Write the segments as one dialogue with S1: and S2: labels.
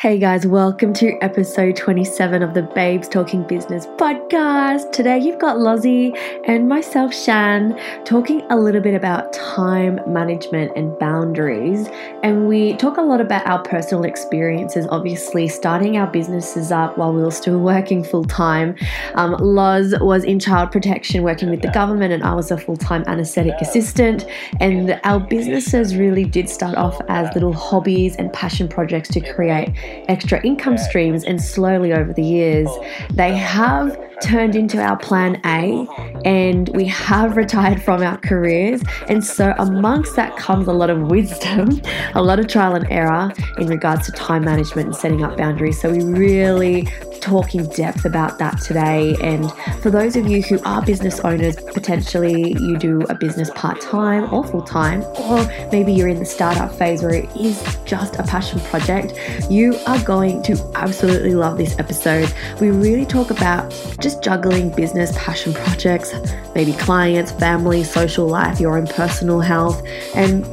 S1: Hey guys, welcome to episode 27 of the Babes Talking Business podcast. Today you've got Lozzie and myself, Shan, talking a little bit about time management and boundaries. And we talk a lot about our personal experiences, obviously, starting our businesses up while we were still working full time. Um, Loz was in child protection working with the government, and I was a full time anaesthetic assistant. And our businesses really did start off as little hobbies and passion projects to create extra income streams, and slowly over the years, they have turned into our plan A and we have retired from our careers. And so, amongst that comes a lot of wisdom, a lot of trial and error in regards to time management and setting up boundaries. So, we really talk in depth about that today. And for those of you who are business owners, potentially you do a business part time or full time, or maybe you're in the startup phase where it is just a passion project, you are going to absolutely love this episode. We really talk about just juggling business, passion projects, maybe clients, family, social life, your own personal health, and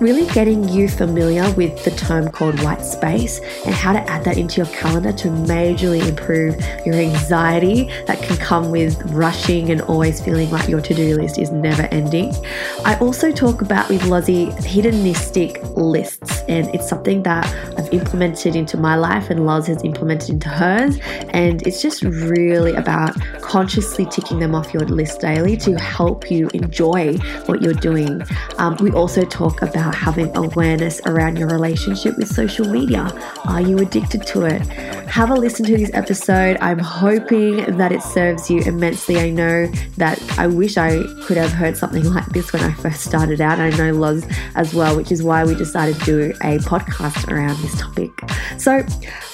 S1: really getting you familiar with the term called white space and how to add that into your calendar to majorly improve your anxiety that can come with rushing and always feeling like your to do list is never ending. I also talk about with Lozzie hedonistic lists, and it's something that I've implemented into my life and Loz has implemented into hers. And it's just really about consciously ticking them off your list daily to help you enjoy what you're doing. Um, we also talk about having awareness around your relationship with social media. Are you addicted to it? Have a listen to this episode. I'm hoping that it serves you immensely. I know that I wish I could have heard something like this when I first started out. I know Loz as well, which is why we decided to do a podcast around this topic. So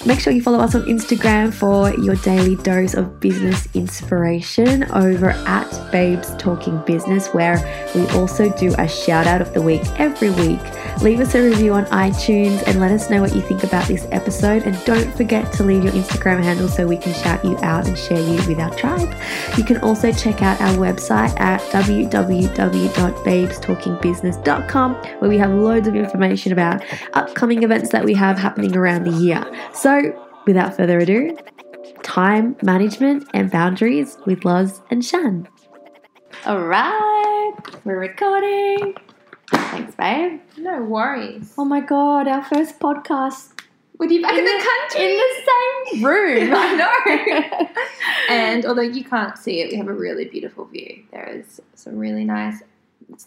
S1: make sure you follow us on Instagram for your daily dose of business inspiration over at Babes Talking Business, where we also do a shout out of the week every week week. Leave us a review on iTunes and let us know what you think about this episode. And don't forget to leave your Instagram handle so we can shout you out and share you with our tribe. You can also check out our website at www.babestalkingbusiness.com where we have loads of information about upcoming events that we have happening around the year. So, without further ado, time management and boundaries with Loz and Shan. All right, we're recording. Babe.
S2: No worries.
S1: Oh my god, our first podcast
S2: with you back in, in the, country
S1: in the same room.
S2: I know. and although you can't see it, we have a really beautiful view. There is some really nice.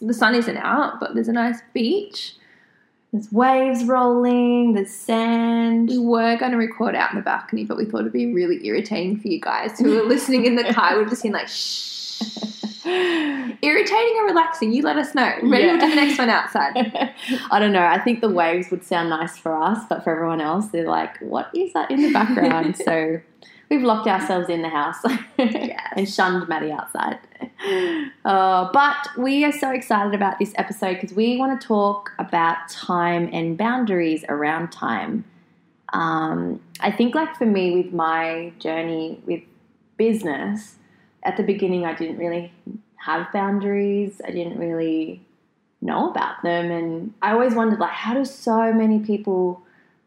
S2: The sun isn't out, but there's a nice beach.
S1: There's waves rolling. There's sand.
S2: We were going to record out in the balcony, but we thought it'd be really irritating for you guys who are listening in the car. We've just been like shh. Irritating or relaxing? You let us know. Maybe yeah. we'll do the next one outside.
S1: I don't know. I think the waves would sound nice for us, but for everyone else, they're like, what is that in the background? so we've locked ourselves in the house and shunned Maddie outside. Uh, but we are so excited about this episode because we want to talk about time and boundaries around time. Um, I think, like for me, with my journey with business, at the beginning, I didn't really have boundaries. I didn't really know about them, and I always wondered like, how do so many people,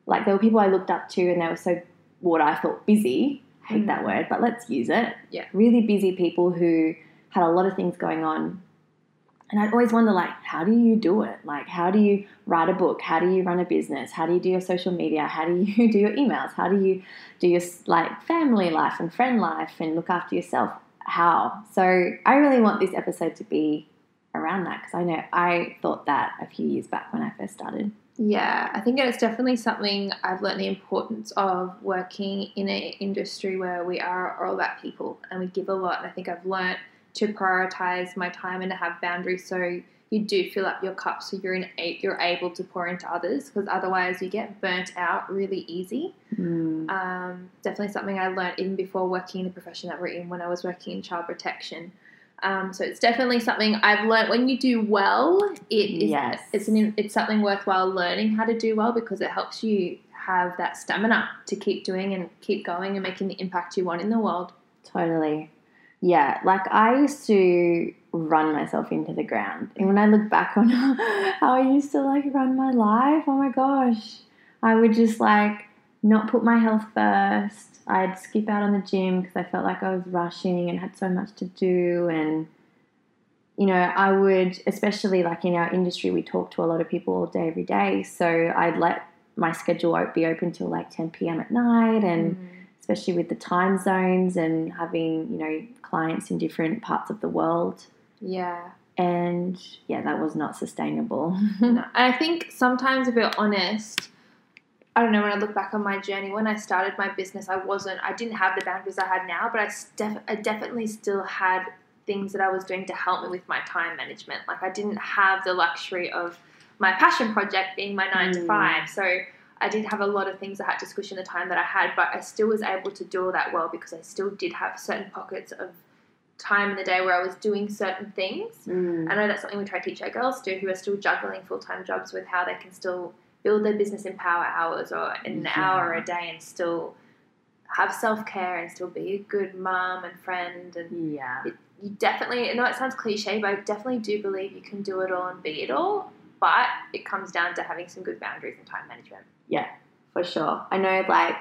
S1: like, there were people I looked up to, and they were so what I thought busy. I hate mm. that word, but let's use it.
S2: Yeah,
S1: really busy people who had a lot of things going on. And I'd always wonder, like, how do you do it? Like, how do you write a book? How do you run a business? How do you do your social media? How do you do your emails? How do you do your like family life and friend life and look after yourself? How. So I really want this episode to be around that because I know I thought that a few years back when I first started.
S2: Yeah, I think it's definitely something I've learned the importance of working in an industry where we are all about people and we give a lot. And I think I've learned to prioritize my time and to have boundaries so you do fill up your cup so you're in you're able to pour into others because otherwise you get burnt out really easy. Mm. Um, definitely something I learned even before working in the profession that we're in when I was working in child protection. Um, so it's definitely something I've learned. When you do well, it is yes. it's an, it's something worthwhile learning how to do well because it helps you have that stamina to keep doing and keep going and making the impact you want in the world.
S1: Totally. Yeah, like I used to run myself into the ground. And when I look back on how I used to like run my life, oh my gosh, I would just like not put my health first. I'd skip out on the gym because I felt like I was rushing and had so much to do. And, you know, I would, especially like in our industry, we talk to a lot of people all day, every day. So I'd let my schedule be open till like 10 p.m. at night. And,
S2: Mm.
S1: especially with the time zones and having, you know, clients in different parts of the world.
S2: Yeah.
S1: And yeah, that was not sustainable.
S2: No. I think sometimes, if we're honest, I don't know, when I look back on my journey, when I started my business, I wasn't, I didn't have the boundaries I had now, but I, def- I definitely still had things that I was doing to help me with my time management. Like, I didn't have the luxury of my passion project being my nine to
S1: Mm.
S2: five. So, I did have a lot of things I had to squish in the time that I had, but I still was able to do all that well because I still did have certain pockets of time in the day where I was doing certain things.
S1: Mm.
S2: I know that's something we try to teach our girls to who are still juggling full time jobs with how they can still build their business in power hours or in an
S1: Yeah.
S2: hour a day and still have self care and still be a good mum and friend and
S1: Yeah.
S2: you definitely I know it sounds cliche but I definitely do believe you can do it all and be it all but it comes down to having some good boundaries and time management.
S1: Yeah, for sure. I know, like,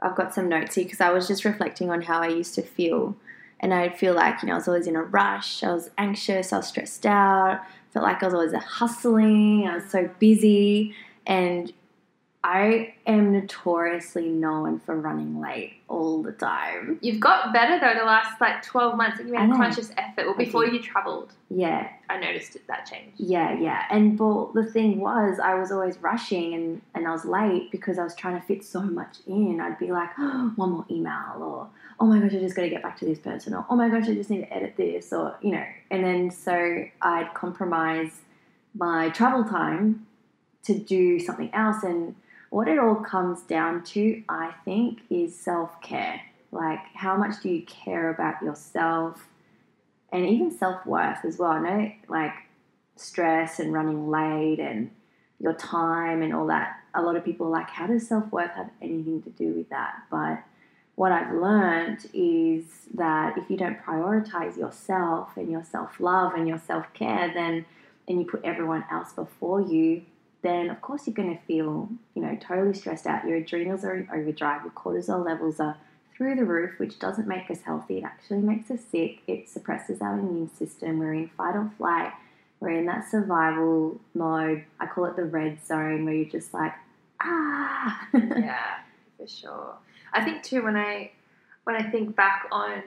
S1: I've got some notes here because I was just reflecting on how I used to feel. And I'd feel like, you know, I was always in a rush, I was anxious, I was stressed out, felt like I was always hustling, I was so busy. And I am notoriously known for running late all the time.
S2: You've got better though the last like 12 months you made conscious effort. Well, before you travelled,
S1: Yeah,
S2: I noticed that change.
S1: Yeah, yeah. And but the thing was, I was always rushing and, and I was late because I was trying to fit so much in. I'd be like, oh, one more email, or oh my gosh, I just got to get back to this person, or oh my gosh, I just need to edit this, or you know. And then so I'd compromise my travel time to do something else. And what it all comes down to, I think, is self care. Like, how much do you care about yourself? and even self worth as well. I know like stress and running late and your time and all that. A lot of people are like, how does self worth have anything to do with that? But what I've learned is that if you don't prioritize yourself and your self love and your self care, then and you put everyone else before you, then of course you're going to feel, you know, totally stressed out. Your adrenals are in overdrive, your cortisol levels are through the roof, which doesn't make us healthy. It actually makes us sick. It suppresses our immune system. We're in fight or flight. We're in that survival mode. I call it the red zone, where you're just like, ah.
S2: yeah, for sure. I think too when I when I think back on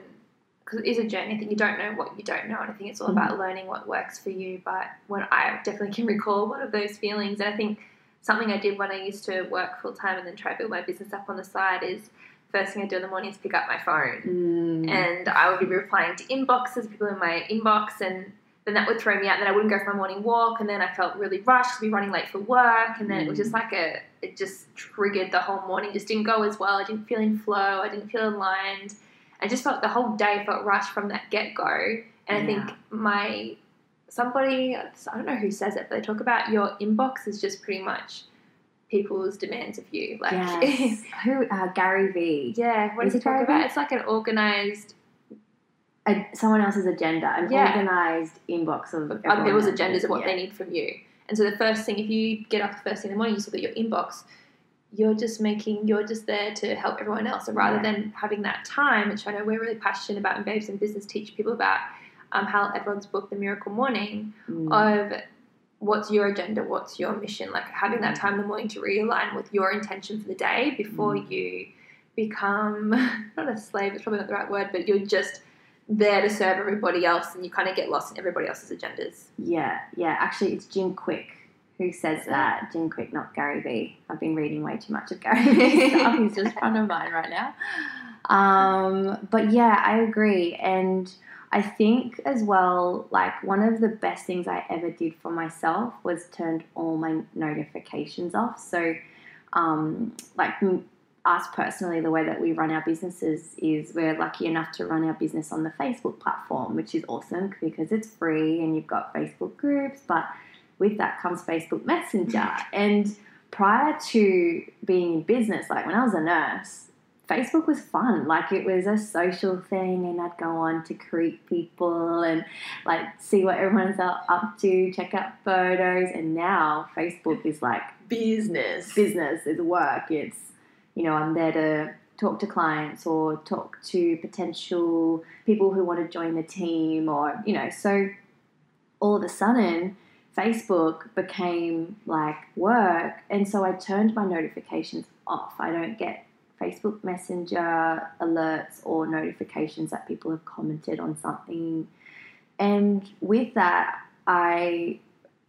S2: because it is a journey. I think you don't know what you don't know, and I think it's all about learning what works for you. But when I definitely can recall one of those feelings, and I think something I did when I used to work full time and then try to build my business up on the side is first thing I do in the morning is pick up my phone
S1: Mm.
S2: and I would be replying to inboxes, people in my inbox, and then that would throw me out. Then I wouldn't go for my morning walk, and then I felt really rushed to be running late for work, and then it was just like a, it just triggered the whole morning. Just didn't go as well. I didn't feel in flow. I didn't feel aligned. I just felt the whole day felt rushed from that get go. And I think my somebody, I don't know who says it, but they talk about your inbox is just pretty much people's demands of you. Like,
S1: yes. Who? Uh, Gary Vee.
S2: yeah, what
S1: Is
S2: does he talk about? It's like an organized
S1: A, someone else's agenda, an
S2: Yeah.
S1: organized inbox of
S2: other people's agendas of what
S1: Yeah.
S2: they need from you. And so the first thing, if you get up the first thing in the morning, you look at your inbox, you're just making, you're just there to help everyone else. And rather
S1: Yeah.
S2: than having that time, which I know we're really passionate about in Babes in Business, teach people about um, Hal Elrod's book, The Miracle Morning,
S1: Mm.
S2: of what's your agenda, what's your mission, like having that time in the morning to realign with your intention for the day before
S1: Mm.
S2: you become not a slave, it's probably not the right word, but you're just there to serve everybody else and you kind of get lost in everybody else's agendas.
S1: Yeah, yeah. Actually, it's Jim Kwik who says that. Jim Kwik, not Gary Vee. I've been reading way too much of Gary Vee stuff. He's just front of mind right now. Um, but yeah, I agree. And I think as well, like one of the best things I ever did for myself was turned all my notifications off. So, um, like us personally, the way that we run our businesses is we're lucky enough to run our business on the Facebook platform, which is awesome because it's free and you've got Facebook groups, but with that comes Facebook Messenger. And prior to being in business, like when I was a nurse, Facebook was fun. Like it was a social thing, and I'd go on to greet people and like see what everyone's up to, check out photos. And now Facebook is like business. Business is work. It's you know, I'm there to talk to clients or talk to potential people who want to join the team or, you know, so all of a sudden, Facebook became like work. And so I turned my notifications off. I don't get Facebook Messenger alerts or notifications that people have commented on something. And with that, I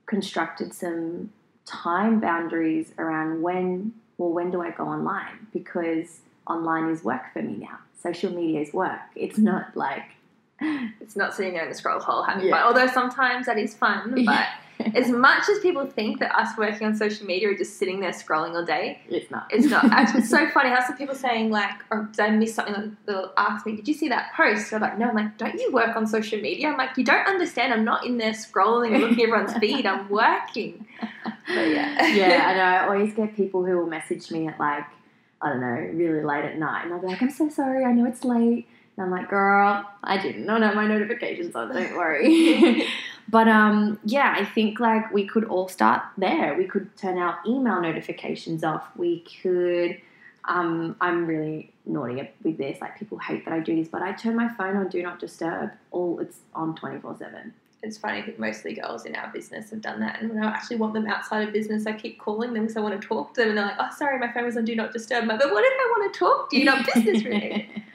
S1: constructed some time boundaries around when, well, when do I go online? Because online is work for me now. Social media is work. It's not like
S2: it's not sitting there in the scroll hole having
S1: Yeah.
S2: fun. Although sometimes that is fun, but as much as people think that us working on social media are just sitting there scrolling all day,
S1: it's not.
S2: it's not. Actually, it's so funny how some people saying like, "Or did I miss something?" They'll ask me, "Did you see that post?" I'm like, "No." I'm like, "Don't you work on social media?" I'm like, "You don't understand. I'm not in there scrolling and looking at everyone's feed. I'm working." But yeah,
S1: yeah, I know. I always get people who will message me at like, I don't know, really late at night. And I'll be like, I'm so sorry, I know it's late. And I'm like, girl, I did not have my notifications on, don't worry. but um, yeah, I think like we could all start there. We could turn our email notifications off. We could, um, I'm really naughty with this. Like people hate that I do this, but I turn my phone on Do Not Disturb. All it's on 24 7.
S2: it's funny. I think mostly girls in our business have done that, and when I actually want them outside of business, I keep calling them because I want to talk to them, and they're like, "Oh, sorry, my phone was on Do Not Disturb." Like, but what if I want to talk to you, not business related?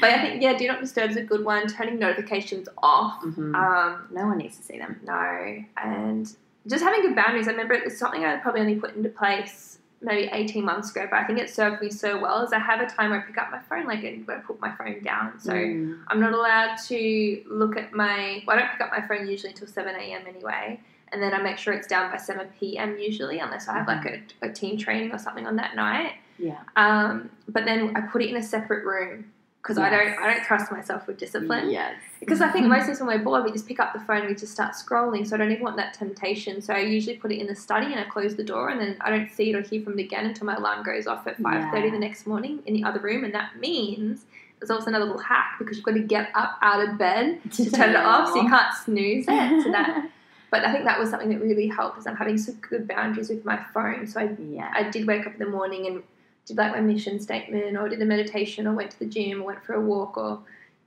S2: But I think yeah, Do Not Disturb is a good one. Turning notifications off.
S1: Mhm.
S2: Um,
S1: no one needs to see them.
S2: no, and just having good boundaries. I remember it's something I probably only put into place maybe 18 months ago, but I think it served me so well. Is I have a time where I pick up my phone, like, and I put my phone down. So
S1: Mm.
S2: I'm not allowed to look at my. Well, I don't pick up my phone usually until 7 a.m. anyway. And then I make sure it's down by 7 p.m. usually, unless I have like a, a team training or something on that night.
S1: yeah.
S2: Um, but then I put it in a separate room because I don't I don't trust myself with discipline.
S1: Yes.
S2: Because I think most of the time when we're bored, we just pick up the phone and we just start scrolling. So I don't even want that temptation. So I usually put it in the study and I close the door and then I don't see it or hear from it again until my alarm goes off at 5.30
S1: Yeah.
S2: the next morning in the other room. And that means there's also another little hack because you've got to get up out of bed to turn it off so you can't snooze it. So that, but I think that was something that really helped is I'm having some good boundaries with my phone. So I
S1: Yeah.
S2: I did wake up in the morning and did like my mission statement or did a meditation or went to the gym or went for a walk or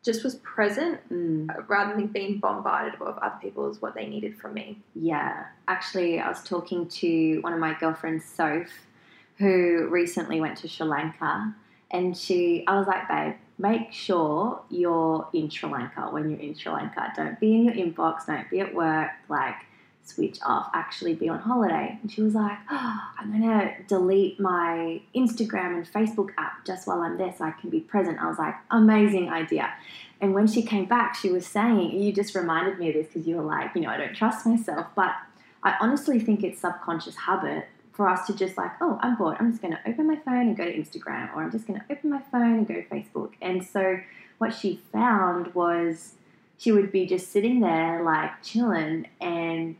S2: just was present
S1: Mm.
S2: uh, rather than being bombarded with other people's what they needed from me.
S1: Yeah. Actually, I was talking to one of my girlfriends, Soph, who recently went to Sri Lanka. And she, I was like, babe, make sure you're in Sri Lanka when you're in Sri Lanka. Don't be in your inbox, don't be at work. Like, switch off, actually be on holiday. And she was like, oh, I'm going to delete my Instagram and Facebook app just while I'm there so I can be present. I was like, amazing idea. And when she came back, she was saying, You just reminded me of this because you were like, You know, I don't trust myself. But I honestly think it's subconscious habit for us to just like, Oh, I'm bored. I'm just going to open my phone and go to Instagram, or I'm just going to open my phone and go to Facebook. And so what she found was she would be just sitting there, like chilling, and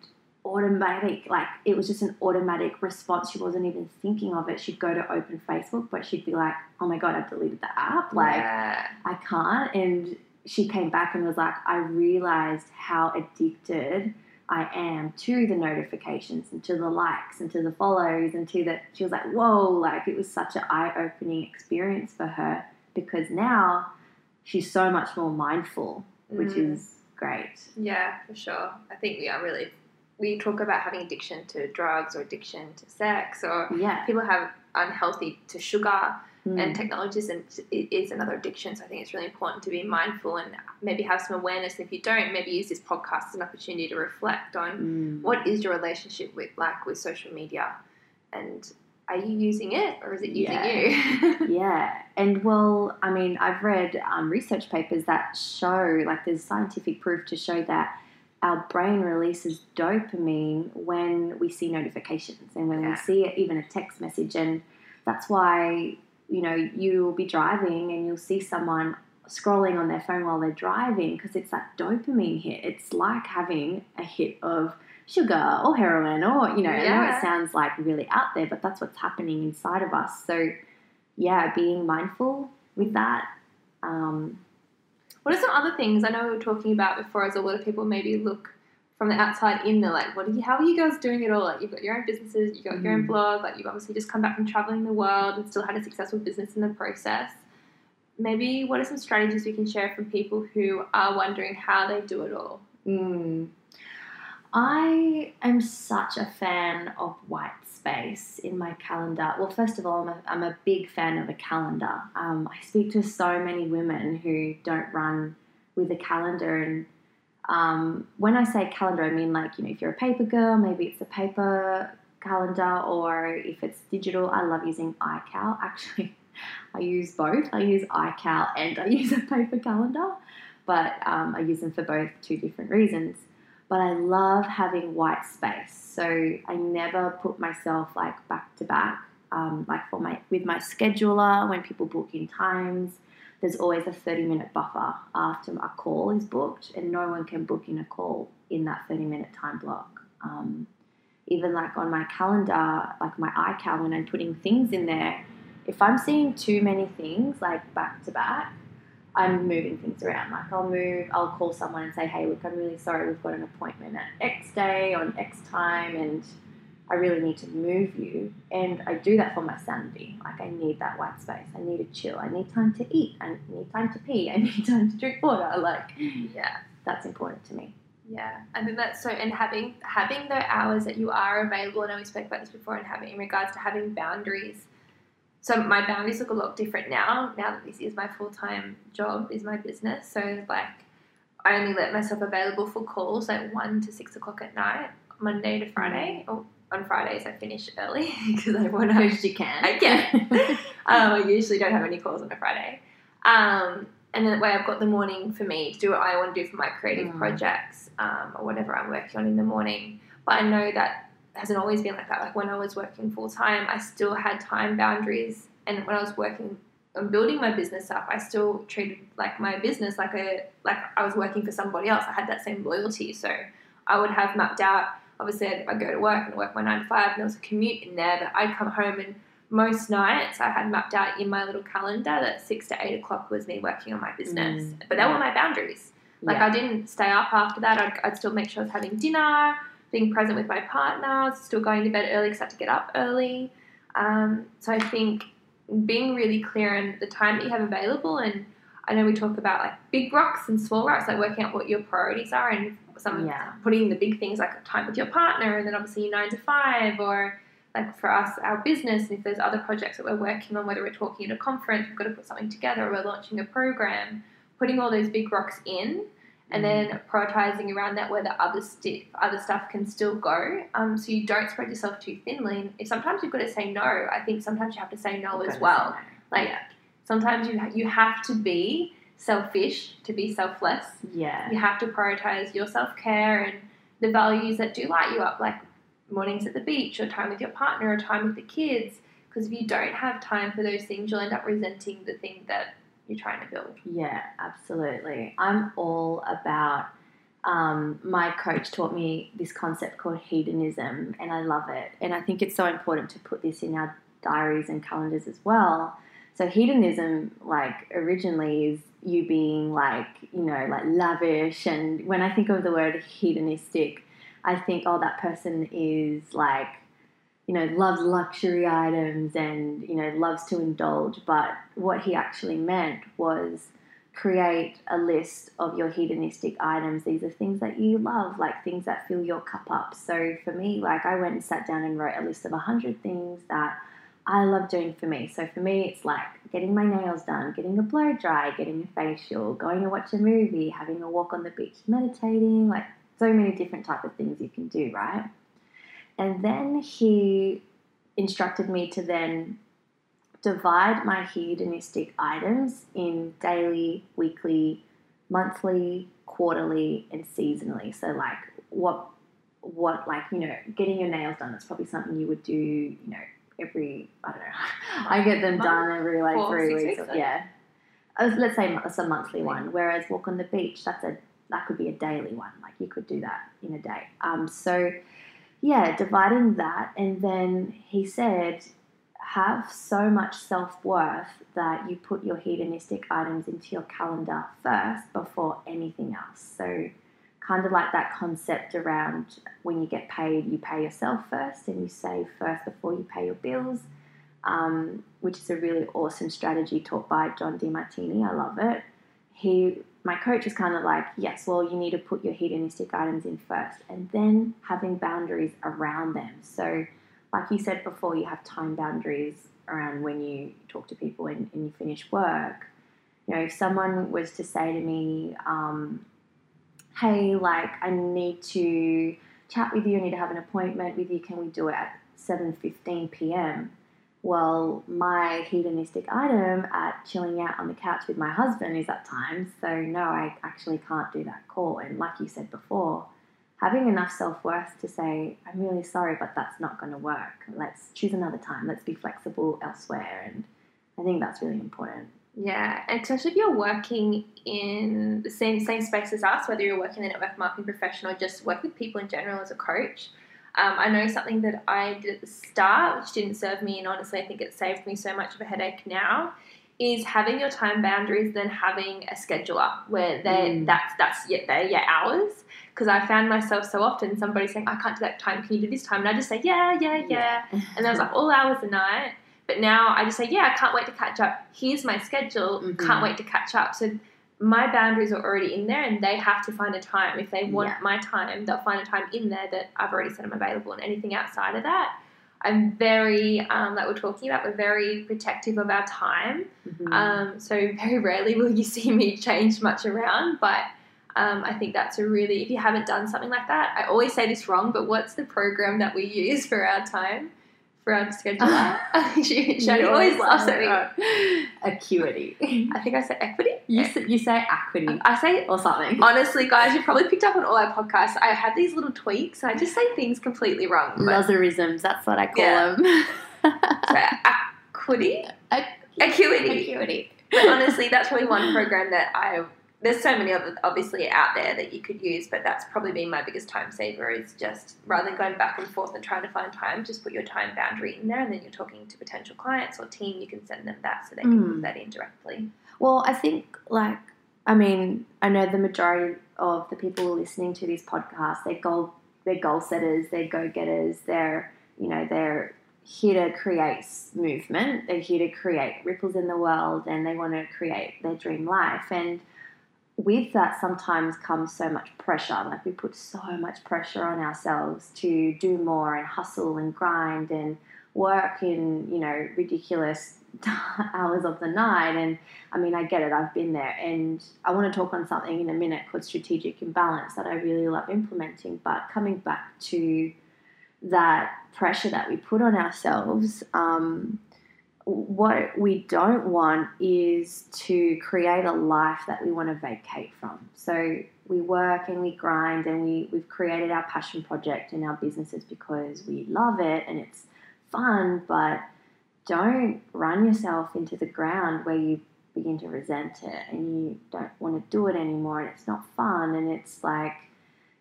S1: automatic, like it was just an automatic response. She wasn't even thinking of it. She'd go to open Facebook, but she'd be like, Oh my God, I've deleted the app. Like,
S2: yeah.
S1: I can't. And she came back and was like, I realized how addicted I am to the notifications and to the likes and to the follows and to the. She was like, whoa, like it was such an eye opening experience for her because now she's so much more mindful, which
S2: Mm.
S1: is great.
S2: Yeah, for sure. I think we are really we talk about having addiction to drugs or addiction to sex or
S1: Yeah.
S2: people have unhealthy to sugar
S1: Mm.
S2: and technology is, is another addiction. So I think it's really important to be mindful and maybe have some awareness. If you don't, maybe use this podcast as an opportunity to reflect on
S1: Mm.
S2: what is your relationship with like with social media, and are you using it or is it using you?
S1: Yeah, and well, I mean, I've read um, research papers that show, like, there's scientific proof to show that our brain releases dopamine when we see notifications and when we
S2: Yeah.
S1: see even a text message. And that's why, you know, you'll be driving and you'll see someone scrolling on their phone while they're driving because it's that dopamine hit. It's like having a hit of sugar or heroin or, you know, I know it sounds like really out there, but that's what's happening inside of us. So, yeah, being mindful with that. Um,
S2: What are some other things I know we were talking about before? As a lot of people maybe look from the outside in, they're like, "What are you? How are you guys doing it all? Like, you've got your own businesses, you've got your own
S1: Mm.
S2: blog, like you've obviously just come back from traveling the world and still had a successful business in the process." Maybe what are some strategies we can share from people who are wondering how they do it all?
S1: Mm. I am such a fan of white space in my calendar. Well, first of all, I'm a, I'm a big fan of a calendar. Um, I speak to so many women who don't run with a calendar. And um, when I say calendar, I mean like, you know, if you're a paper girl, maybe it's a paper calendar, or if it's digital, I love using iCal. Actually, I use both. I use iCal and I use a paper calendar, but um, I use them for both two different reasons but I love having white space. So I never put myself like back to back. Um, like for my with my scheduler, when people book in times, there's always a 30 minute buffer after a call is booked, and no one can book in a call in that 30 minute time block. Um, even like on my calendar, like my iCal, when I'm putting things in there, if I'm seeing too many things like back to back, I'm moving things around. Like I'll move, I'll call someone and say, hey, look, I'm really sorry, we've got an appointment at X day on X time, and I really need to move you. And I do that for my sanity. Like I need that white space. I need to chill. I need time to eat. I need time to pee. I need time to drink water. Like
S2: Yeah.
S1: that's important to me.
S2: Yeah, I think that's so. And having having the hours that you are available, and we spoke about this before, and having in regards to having boundaries. So my boundaries look a lot different now. Now that this is my full time job, is my business. So like, I only let myself available for calls like one to six o'clock at night, Monday to Friday. Or on Fridays I finish early because I want to
S1: Because you can.
S2: I can. um, I usually don't have any calls on a Friday. Um, and then that way I've got the morning for me to do what I want to do for my creative
S1: Mm.
S2: projects um, or whatever I'm working on in the morning. But I know that hasn't always been like that. Like when I was working full time, I still had time boundaries. And when I was working on building my business up, I still treated like my business like a like I was working for somebody else. I had that same loyalty. So I would have mapped out. Obviously, I'd, I'd go to work and work my nine to five, and there was a commute in there. But I'd come home and most nights I had mapped out in my little calendar that six to eight o'clock was me working on my business.
S1: Mm.
S2: But they were my boundaries. Like
S1: Yeah.
S2: I didn't stay up after that. I'd, I'd still make sure I was having dinner, being present with my partner, still going to bed early because I had to get up early. Um, so I think being really clear on the time that you have available, and I know we talk about like big rocks and small rocks, like working out what your priorities are, and some
S1: Yeah.
S2: putting the big things like time with your partner, and then obviously your nine to five, or like for us, our business, and if there's other projects that we're working on, whether we're talking at a conference, we've got to put something together, or we're launching a program, putting all those big rocks in, and then prioritizing around that where the other sti- other stuff can still go. Um, so you don't spread yourself too thinly. And if sometimes you've got to say no, I think sometimes you have to say no as well.
S1: say
S2: Like
S1: Yeah.
S2: sometimes you ha- you have to be selfish to be selfless.
S1: yeah.
S2: You have to prioritize your self care and the values that do light you up, like mornings at the beach, or time with your partner, or time with the kids. Because if you don't have time for those things, you'll end up resenting the thing that you're trying to build.
S1: Yeah, absolutely. I'm all about. Um, my coach taught me this concept called hedonism, and I love it. And I think it's so important to put this in our diaries and calendars as well. So hedonism, like originally, is you being like you know like lavish. And when I think of the word hedonistic, I think oh that person is like you know loves luxury items and you know loves to indulge. But what he actually meant was create a list of your hedonistic items. These are things that you love, like things that fill your cup up. So for me, like I went and sat down and wrote a list of 100 things that I love doing for me. So for me, it's like getting my nails done, getting a blow dry, getting a facial, going to watch a movie, having a walk on the beach, meditating, like so many different type of things you can do, right? And then he instructed me to then divide my hedonistic items in daily, weekly, monthly, quarterly, and seasonally. So like what what like, you know, getting your nails done, that's probably something you would do, you know, every I don't know. I get them
S2: Month?
S1: done every like
S2: Four,
S1: three weeks. yeah. Uh, Let's say it's a monthly one, whereas walk on the beach, that's a that could be a daily one. Like you could do that in a day. Um, so yeah, dividing that, and then he said, have so much self worth that you put your hedonistic items into your calendar first before anything else. So kind of like that concept around when you get paid, you pay yourself first and you save first before you pay your bills, um, which is a really awesome strategy taught by John Demartini. I love it. He, my coach is kind of like, yes, well, you need to put your hedonistic items in first and then having boundaries around them. So, like you said before, you have time boundaries around when you talk to people and, and you finish work. You know, if someone was to say to me, um, hey, like I need to chat with you, I need to have an appointment with you, can we do it at 7.15 p.m.? Well, my hedonistic item at chilling out on the couch with my husband is at times, so no, I actually can't do that call. And like you said before, having enough self worth to say, I'm really sorry, but that's not going to work. Let's choose another time. Let's be flexible elsewhere. And I think that's really important.
S2: Yeah, especially if you're working in the same same space as us, whether you're working in a network marketing professional or just work with people in general as a coach. Um, I know something that I did at the start, which didn't serve me, and honestly, I think it saved me so much of a headache now. Is having your time boundaries, then having a scheduler where they mm. that's that's yeah, they're your hours. Because I found myself so often somebody saying, "I can't do that time. Can you do this time?" And I just say, "Yeah, yeah, yeah,", yeah. and I was like all hours a night. But now I just say, yeah, I can't wait to catch up. Here's my schedule. Mm-hmm. Can't wait to catch up. So my boundaries are already in there and they have to find a time. If they want yeah. my time, they'll find a time in there that I've already said I'm available. And anything outside of that, I'm very, um, like we're talking about, we're very protective of our time. Mm-hmm. Um, so very rarely will you see me change much around. But um, I think that's a really, if you haven't done something like that, I always say this wrong, but what's the program that we use for our time? For our scheduler. she, she always laughs at me.
S1: Acuity.
S2: I think I said equity.
S1: You, say, you say equity.
S2: I say
S1: or something.
S2: Honestly, guys, you've probably picked up on all our podcasts. I have these little tweaks, and I just say things completely wrong.
S1: Lazarisms. That's what I call yeah. them.
S2: so, equity. Acuity.
S1: Acuity.
S2: But honestly, that's probably one program that I there's so many of obviously out there that you could use, but that's probably been my biggest time saver is just rather than going back and forth and trying to find time, just put your time boundary in there and then you're talking to potential clients or team, you can send them that so they can mm. put that in directly.
S1: Well, I think like I mean, I know the majority of the people listening to this podcast, they're goal they're goal setters, they're go getters, they're you know, they're here to create movement, they're here to create ripples in the world and they want to create their dream life. And with that sometimes comes so much pressure. Like we put so much pressure on ourselves to do more and hustle and grind and work in, you know, ridiculous hours of the night. And I mean, I get it, I've been there. And I want to talk on something in a minute called strategic imbalance that I really love implementing. But coming back to that pressure that we put on ourselves, um, what we don't want is to create a life that we want to vacate from. So we work and we grind and we, we've created our passion project and our businesses because we love it and it's fun, but don't run yourself into the ground where you begin to resent it and you don't want to do it anymore and it's not fun and it's like,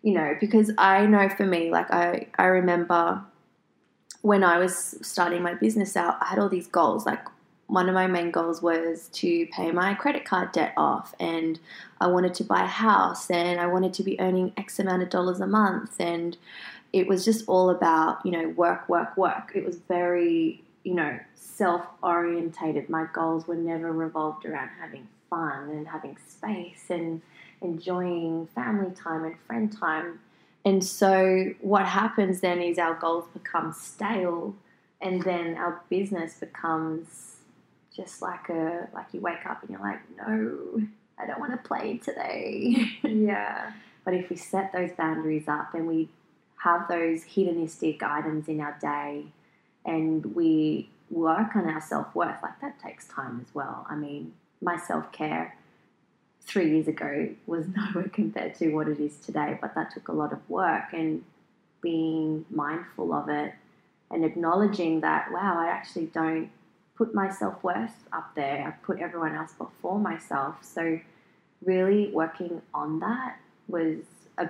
S1: you know, because I know for me, like I, I remember when I was starting my business out, I had all these goals. Like one of my main goals was to pay my credit card debt off, and I wanted to buy a house, and I wanted to be earning X amount of dollars a month, and it was just all about you know work, work, work. It was very you know self orientated. My goals were never revolved around having fun and having space and enjoying family time and friend time and so what happens then is our goals become stale and then our business becomes just like a like you wake up and you're like, no, I don't want to play today.
S2: Yeah.
S1: but if we set those boundaries up and we have those hedonistic items in our day and we work on our self worth, like that takes time as well. I mean, my self care three years ago was nowhere compared to what it is today, but that took a lot of work and being mindful of it and acknowledging that, wow, I actually don't put my self worth up there. I put everyone else before myself. So, really working on that was a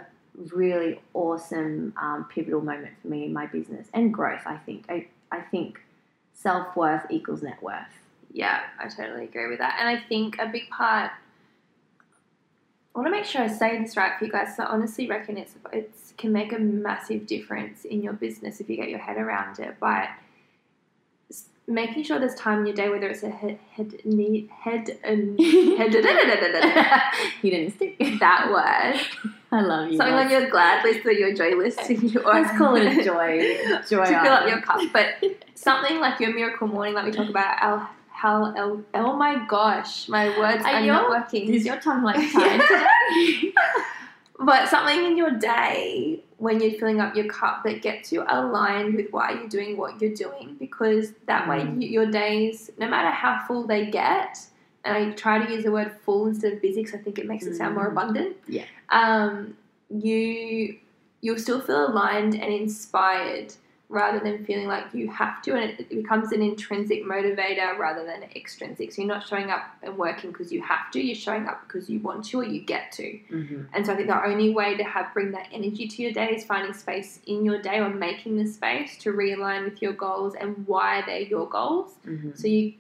S1: really awesome um, pivotal moment for me in my business and growth. I think I, I think self worth equals net worth.
S2: Yeah, I totally agree with that. And I think a big part I want to make sure I say this right for you guys. So I honestly reckon it's it can make a massive difference in your business if you get your head around it. But making sure there's time in your day, whether it's a head head need head and head
S1: you didn't stick.
S2: that word
S1: I love you.
S2: something on your glad list or your joy list. You
S1: Let's call it a joy. Joy
S2: to fill up your cup. But something like your miracle morning, like we talk about. Al, how, el, oh my gosh, my words
S1: Are
S2: are,
S1: your-
S2: not working.
S1: Is your tongue like tied today?
S2: But something in your day when you're filling up your cup that gets you aligned with why you're doing what you're doing, because that way
S1: Mm.
S2: you, your days, no matter how full they get, and I try to use the word full instead of busy because I think it makes it sound more
S1: Mm.
S2: abundant.
S1: Yeah.
S2: Um, you you'll still feel aligned and inspired rather than feeling like you have to, and it becomes an intrinsic motivator rather than extrinsic. So you're not showing up and working because you have to. You're showing up because you want to or you get to.
S1: Mhm.
S2: And so I think the only way to have bring that energy to your day is finding space in your day or making the space to realign with your goals and why they're your goals.
S1: Mhm.
S2: So you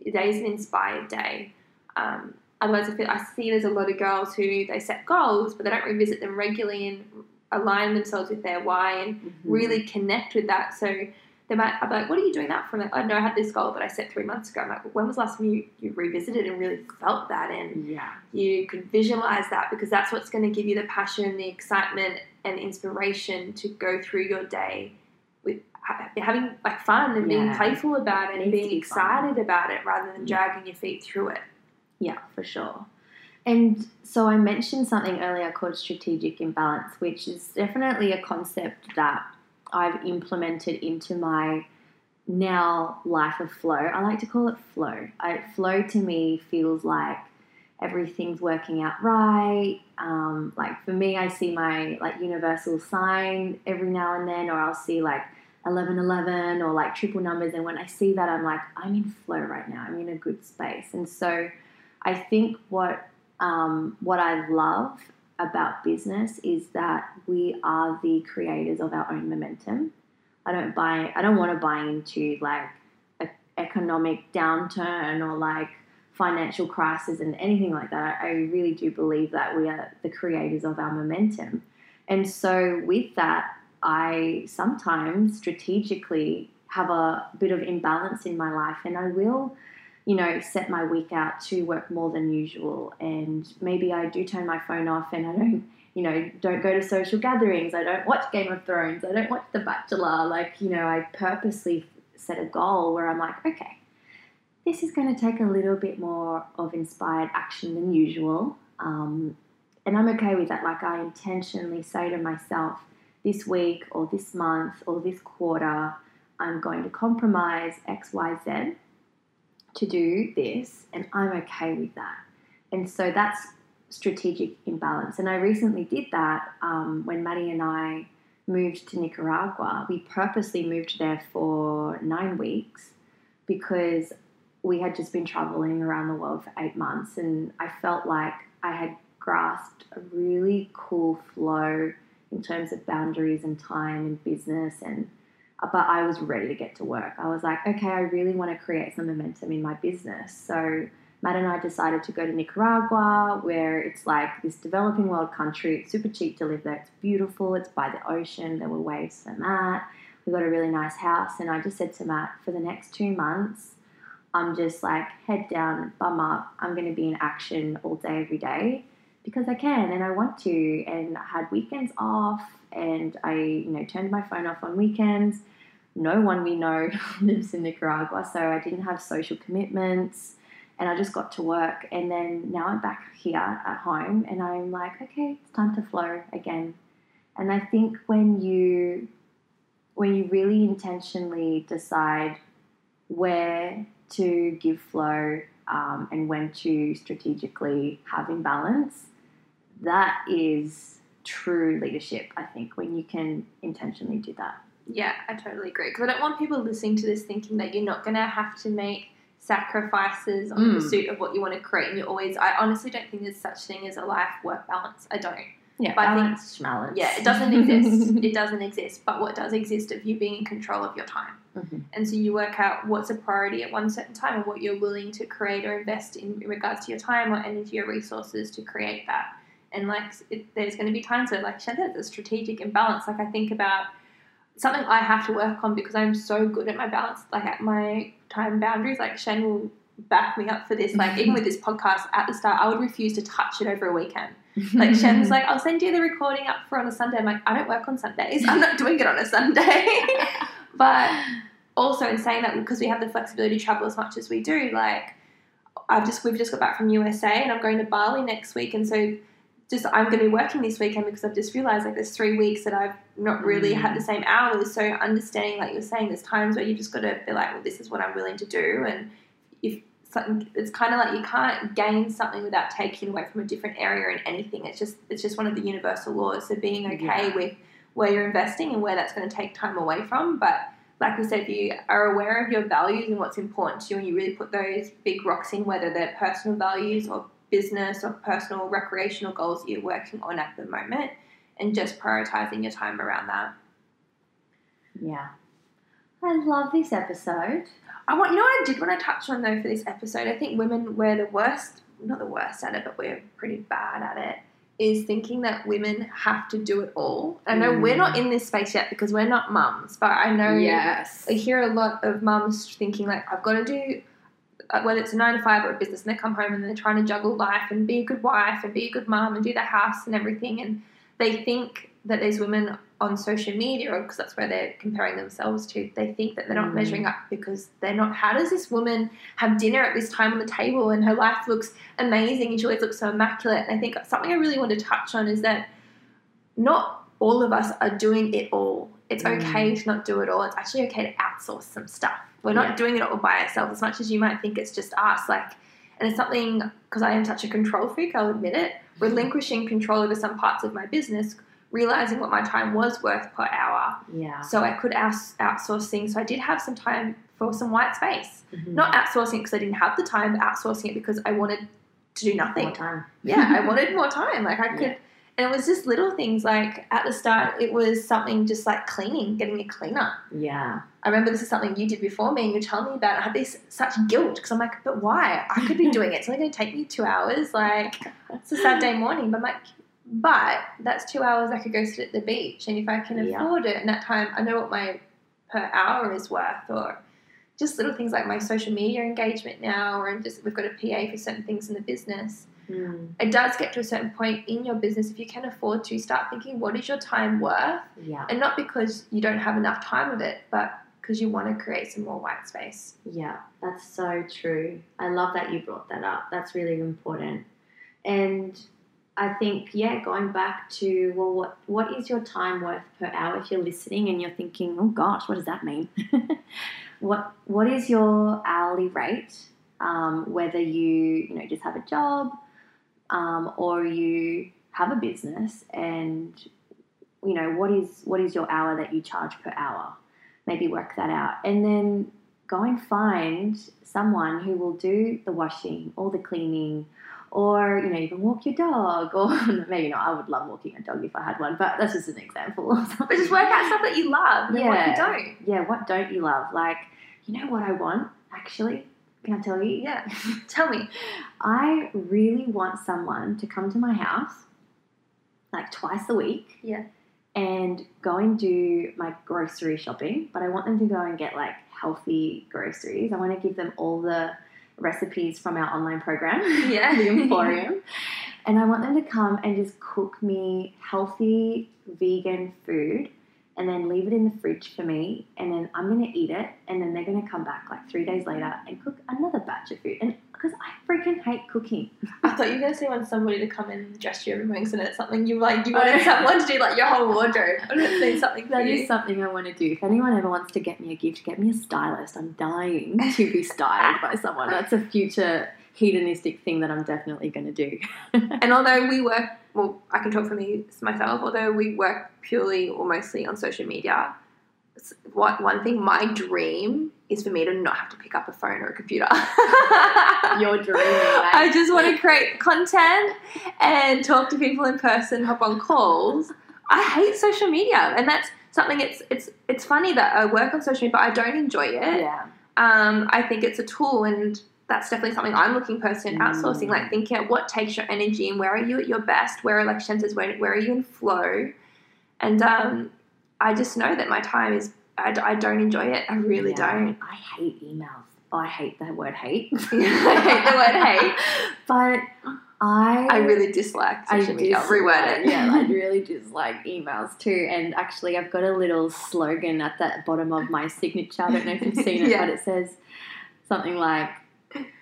S2: your day is an inspired day. Um, otherwise, I feel I see there's a lot of girls who they set goals, but they don't revisit them regularly and align themselves with their why and
S1: Mhm.
S2: really connect with that. So they might be like, "What are you doing that for?" I'm like, "I know I had this goal that I set three months ago." I'm like, "When was the last time you, you revisited and really felt that and
S1: Yeah.
S2: you could visualize that because that's what's going to give you the passion, the excitement, and inspiration to go through your day with ha- having like fun and being playful about it and being
S1: be fun.
S2: excited about it rather than
S1: Yeah.
S2: dragging your feet through it.
S1: Yeah, for sure. And so I mentioned something earlier called strategic imbalance, which is definitely a concept that I've implemented into my now life of flow. I like to call it flow. I, flow to me feels like everything's working out right. Um, like for me, I see my like universal sign every now and then, or I'll see like 1111 or like triple numbers. And when I see that, I'm like, I'm in flow right now. I'm in a good space. And so I think what um, what I love about business is that we are the creators of our own momentum. I don't buy. I don't want to buy into like a economic downturn or like financial crisis and anything like that. I really do believe that we are the creators of our momentum. And so with that, I sometimes strategically have a bit of imbalance in my life and I will you know, set my week out to work more than usual. And maybe I do turn my phone off and I don't, you know, don't go to social gatherings. I don't watch Game of Thrones. I don't watch The Bachelor. Like, you know, I purposely set a goal where I'm like, okay, this is going to take a little bit more of inspired action than usual. Um, and I'm okay with that. Like, I intentionally say to myself, this week or this month or this quarter, I'm going to compromise X, Y, Z to do this, and I'm okay with that. And so that's strategic imbalance. And I recently did that um, when Maddie and I moved to Nicaragua. We purposely moved there for nine weeks because we had just been traveling around the world for eight months, and I felt like I had grasped a really cool flow in terms of boundaries and time and business and but I was ready to get to work. I was like, okay, I really want to create some momentum in my business. So Matt and I decided to go to Nicaragua, where it's like this developing world country. It's super cheap to live there. It's beautiful. It's by the ocean. There were waves for Matt. We got a really nice house, and I just said to Matt, for the next two months, I'm just like head down, bum up. I'm going to be in action all day, every day because I can and I want to. And I had weekends off, and I, you know, turned my phone off on weekends. No one we know lives in Nicaragua, so I didn't have social commitments, and I just got to work. And then now I'm back here at home, and I'm like, okay, it's time to flow again. And I think when you when you really intentionally decide where to give flow um, and when to strategically have imbalance, that is true leadership, I think, when you can intentionally do that.
S2: Yeah, I totally agree. Because I don't want people listening to this thinking that you're not going to have to make sacrifices on the
S1: Mm.
S2: pursuit of what you want to create. And you always, I honestly don't think there's such thing as a life work balance. I don't.
S1: Yeah,
S2: But I think-
S1: balance.
S2: Yeah, it doesn't exist. it doesn't exist. But what does exist of you being in control of your time.
S1: Mhm.
S2: And so you work out what's a priority at one certain time and what you're willing to create or invest in, in regards to your time or energy or resources to create that. And like, it, there's going to be times where, like Shen said, it's strategic imbalance. Like, I think about something I have to work on because I'm so good at my balance, like at my time boundaries. Like, Shen will back me up for this. Like, even with this podcast at the start, I would refuse to touch it over a weekend. Like Shen's like, I'll send you the recording up for on a Sunday. I'm like, I don't work on Sundays. I'm not doing it on a Sunday. but also in saying that because we have the flexibility to travel as much as we do, like I've just we've just got back from USA and I'm going to Bali next week and so just I'm going to be working this weekend because I've just realized like there's three weeks that I've not really had mm. the same hours. So understanding, like you're saying, there's times where you just got to be like, well, this is what I'm willing to do, and if something, it's kind of like you can't gain something without taking away from a different area in anything. It's just it's just one of the universal laws. So being okay
S1: Yeah.
S2: with where you're investing and where that's going to take time away from, but like we said, if you are aware of your values and what's important to you, and you really put those big rocks in, whether they're personal values or business or personal recreational goals that you're working on at the moment, and just prioritizing your time around that.
S1: Yeah. I love this episode.
S2: I want you know what I did want to touch on though for this episode. I think women we're the worst, not the worst at it, but we're pretty bad at it. Is thinking that women have to do it all. I know we're not mm. in this space yet because we're not mums, but I know
S1: Yes.
S2: I hear a lot of mums thinking like I've got to do whether it's a nine to five or a business, and they come home and they're trying to juggle life and be a good wife and be a good mom and do the house and everything, and they think that these women on social media, because that's where they're comparing themselves to, they think that they're not
S1: Mm.
S2: measuring up because they're not. How does this woman have dinner at this time on the table and her life looks amazing and she always looks so immaculate? And I think something I really want to touch on is that not all of us are doing it all. It's
S1: Mm.
S2: okay to not do it all. It's actually okay to outsource some stuff. We're not
S1: Yeah.
S2: doing it all by ourselves as much as you might think it's just us. Like, and it's something because I am such a control freak. I'll admit it. Relinquishing control over some parts of my business, realizing what my time was worth per hour,
S1: Yeah.
S2: so I could outs- outsource things. So I did have some time for some white space.
S1: Mhm.
S2: Not outsourcing because I didn't have the time, but outsourcing it because I wanted to do nothing
S1: more time.
S2: yeah, I wanted more time. Like I could,
S1: Yeah.
S2: And it was just little things. Like at the start, it was something just like cleaning, getting a cleaner.
S1: Yeah.
S2: I remember this is something you did before me, and you telling me about. It. I had this such guilt because I'm like, but why? I could be doing it. It's only going to take me two hours. Like it's a Saturday morning, but I'm like, but that's two hours I could go sit at the beach, and if I can
S1: Yeah.
S2: afford it, and that time I know what my per hour is worth, or just little things like my social media engagement now, or I'm just we've got a PA for certain things in the business
S1: Mm.
S2: it does get to a certain point in your business if you can afford to start thinking what is your time worth
S1: Yeah.
S2: and not because you don't have enough time of it but because you want to create some more white space
S1: Yeah, that's so true. I love that you brought that up. That's really important. And I think, yeah, going back to well, what what is your time worth per hour? If you're listening and you're thinking, oh gosh, what does that mean? what what is your hourly rate? Um, whether you you know just have a job, um, or you have a business, and you know what is what is your hour that you charge per hour? Maybe work that out, and then go and find someone who will do the washing or the cleaning or you know even walk your dog or maybe not i would love walking a dog if i had one but that's just an example
S2: but just work out stuff that you love and what you
S1: Yeah.
S2: don't.
S1: Yeah what don't you love? Like you know what i want actually can i tell you
S2: yeah tell me
S1: i really want someone to come to my house like twice a week
S2: Yeah.
S1: and go and do my grocery shopping but i want them to go and get like healthy groceries i want to give them all the recipes from our online program
S2: Yeah.
S1: the emporium and i want them to come and just cook me healthy vegan food and then leave it in the fridge for me and then i'm going to eat it and then they're going to come back like three days later and cook another batch of food and because i freaking hate cooking
S2: i thought you were going to say want somebody to come and dress you every morning so that's something you like you wanted someone to do like your whole wardrobe i don't say something
S1: That
S2: you
S1: something I want to do. If anyone ever wants to get me a gift, get me a stylist. I'm dying to be styled by someone. That's a future hedonistic thing that I'm definitely going to do.
S2: And although we work, well, I can talk for me myself. Although we work purely or mostly on social media, what one thing, my dream is for me to not have to pick up a phone or a computer.
S1: Your dream. dreaming.
S2: I just want to create content and talk to people in person, hop on calls. I hate social media, and that's something. It's it's it's funny that I work on social media, but I don't enjoy it.
S1: Yeah.
S2: Um, I think it's a tool, and that's definitely something I'm looking personally at outsourcing.
S1: Mm.
S2: Like thinking at what takes your energy and where are you at your best? Where are like says, where where are you in flow? And um, I just know that my time is—I don't enjoy it. I really
S1: Yeah.
S2: don't.
S1: I hate emails. I hate the word hate.
S2: I hate the word hate.
S1: But I
S2: I really dislike
S1: I
S2: social media. I'll reword it.
S1: Yeah, I really dislike emails too. And actually, I've got a little slogan at the bottom of my signature. I don't know if you've seen it,
S2: Yeah.
S1: but it says something like,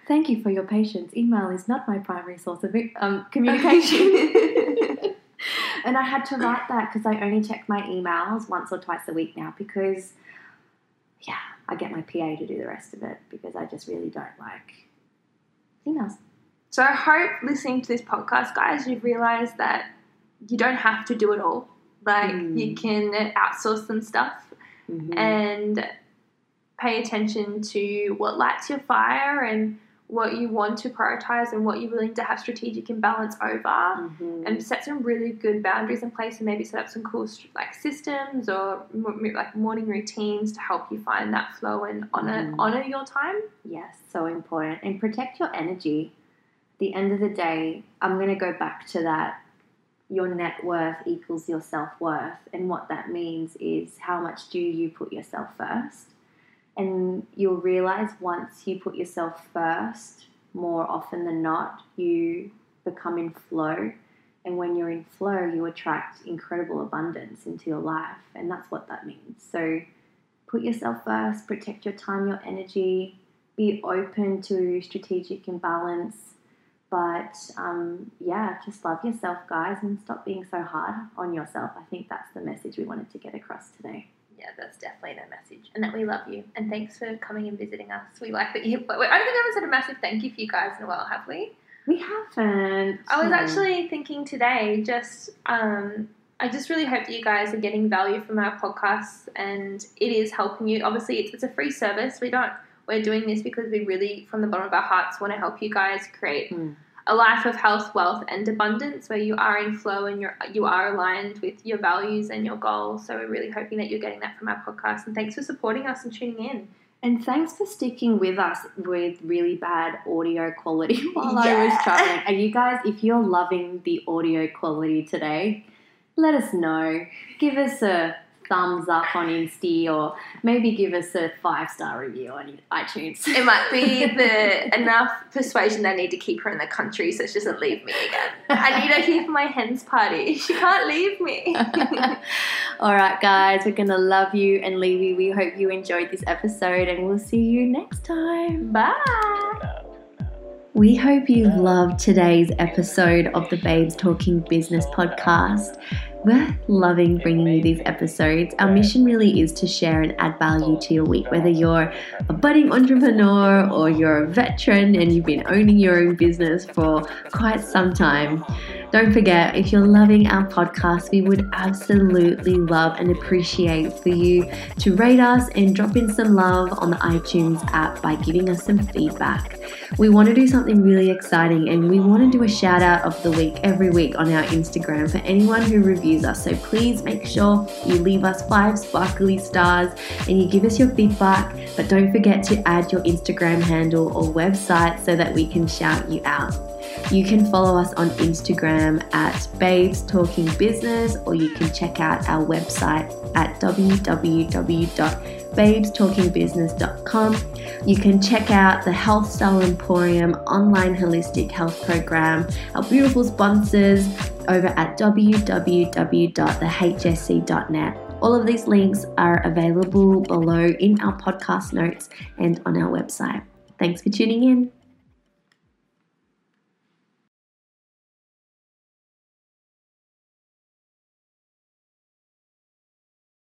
S1: "Thank you for your patience. Email is not my primary source of um, communication." and I had to write that because I only check my emails once or twice a week now because, yeah, I get my PA to do the rest of it because I just really don't like emails.
S2: So I hope listening to this podcast, guys, you've realised that you don't have to do it all. Like
S1: Mm.
S2: you can outsource some stuff
S1: Mm-hmm.
S2: and pay attention to what lights your fire and what you want to prioritize and what you're willing to have strategic imbalance over.
S1: Mhm.
S2: And set some really good boundaries in place, and maybe set up some cool like systems or like morning routines to help you find that flow and honor
S1: Mm.
S2: honor your time.
S1: Yes, so important. And protect your energy. At the end of the day, I'm going to go back to that. Your net worth equals your self worth. And what that means is how much do you put yourself first? And you'll realize once you put yourself first, more often than not, you become in flow. And when you're in flow, you attract incredible abundance into your life. And that's what that means. So put yourself first, protect your time, your energy, be open to strategic imbalance. But um, yeah, just love yourself, guys, and stop being so hard on yourself. I think that's the message we wanted to get across today.
S2: Yeah, that's definitely the message, and that we love you, and thanks for coming and visiting us. We like that you. I don't think I ever said a massive thank you for you guys in a while, have we?
S1: We haven't.
S2: I was actually thinking today, just um, I just really hope that you guys are getting value from our podcasts, and it is helping you. Obviously, it's, it's a free service. We don't. We're doing this because we really, from the bottom of our hearts, want to help you guys create
S1: Hmm.
S2: A life of health, wealth, and abundance, where you are in flow and you're you are aligned with your values and your goals. So we're really hoping that you're getting that from our podcast. And thanks for supporting us and tuning in.
S1: And thanks for sticking with us with really bad audio quality while I was traveling. And you guys, if you're loving the audio quality today, let us know. Give us a thumbs up on Insta or maybe give us a five star review on iTunes.
S2: It might be the enough persuasion I need to keep her in the country so she doesn't leave me again. I need her here for my hens party. She can't leave me.
S1: All right, guys, we're going to love you and leave you. We hope you enjoyed this episode and we'll see you next time.
S2: Bye.
S1: We hope you loved today's episode of the Babes Talking Business podcast. We're loving bringing you these episodes. Our mission really is to share and add value to your week, whether you're a budding entrepreneur or you're a veteran and you've been owning your own business for quite some time. Don't forget, if you're loving our podcast, we would absolutely love and appreciate for you to rate us and drop in some love on the iTunes app by giving us some feedback. We want to do something really exciting and we want to do a shout out of the week every week on our Instagram for anyone who reviews us. So please make sure you leave us five sparkly stars and you give us your feedback, but don't forget to add your Instagram handle or website so that we can shout you out. You can follow us on Instagram at Babes Talking Business, or you can check out our website at www.babestalkingbusiness.com. You can check out the Health Style Emporium online holistic health program, our beautiful sponsors over at www.thehsc.net. All of these links are available below in our podcast notes and on our website. Thanks for tuning in.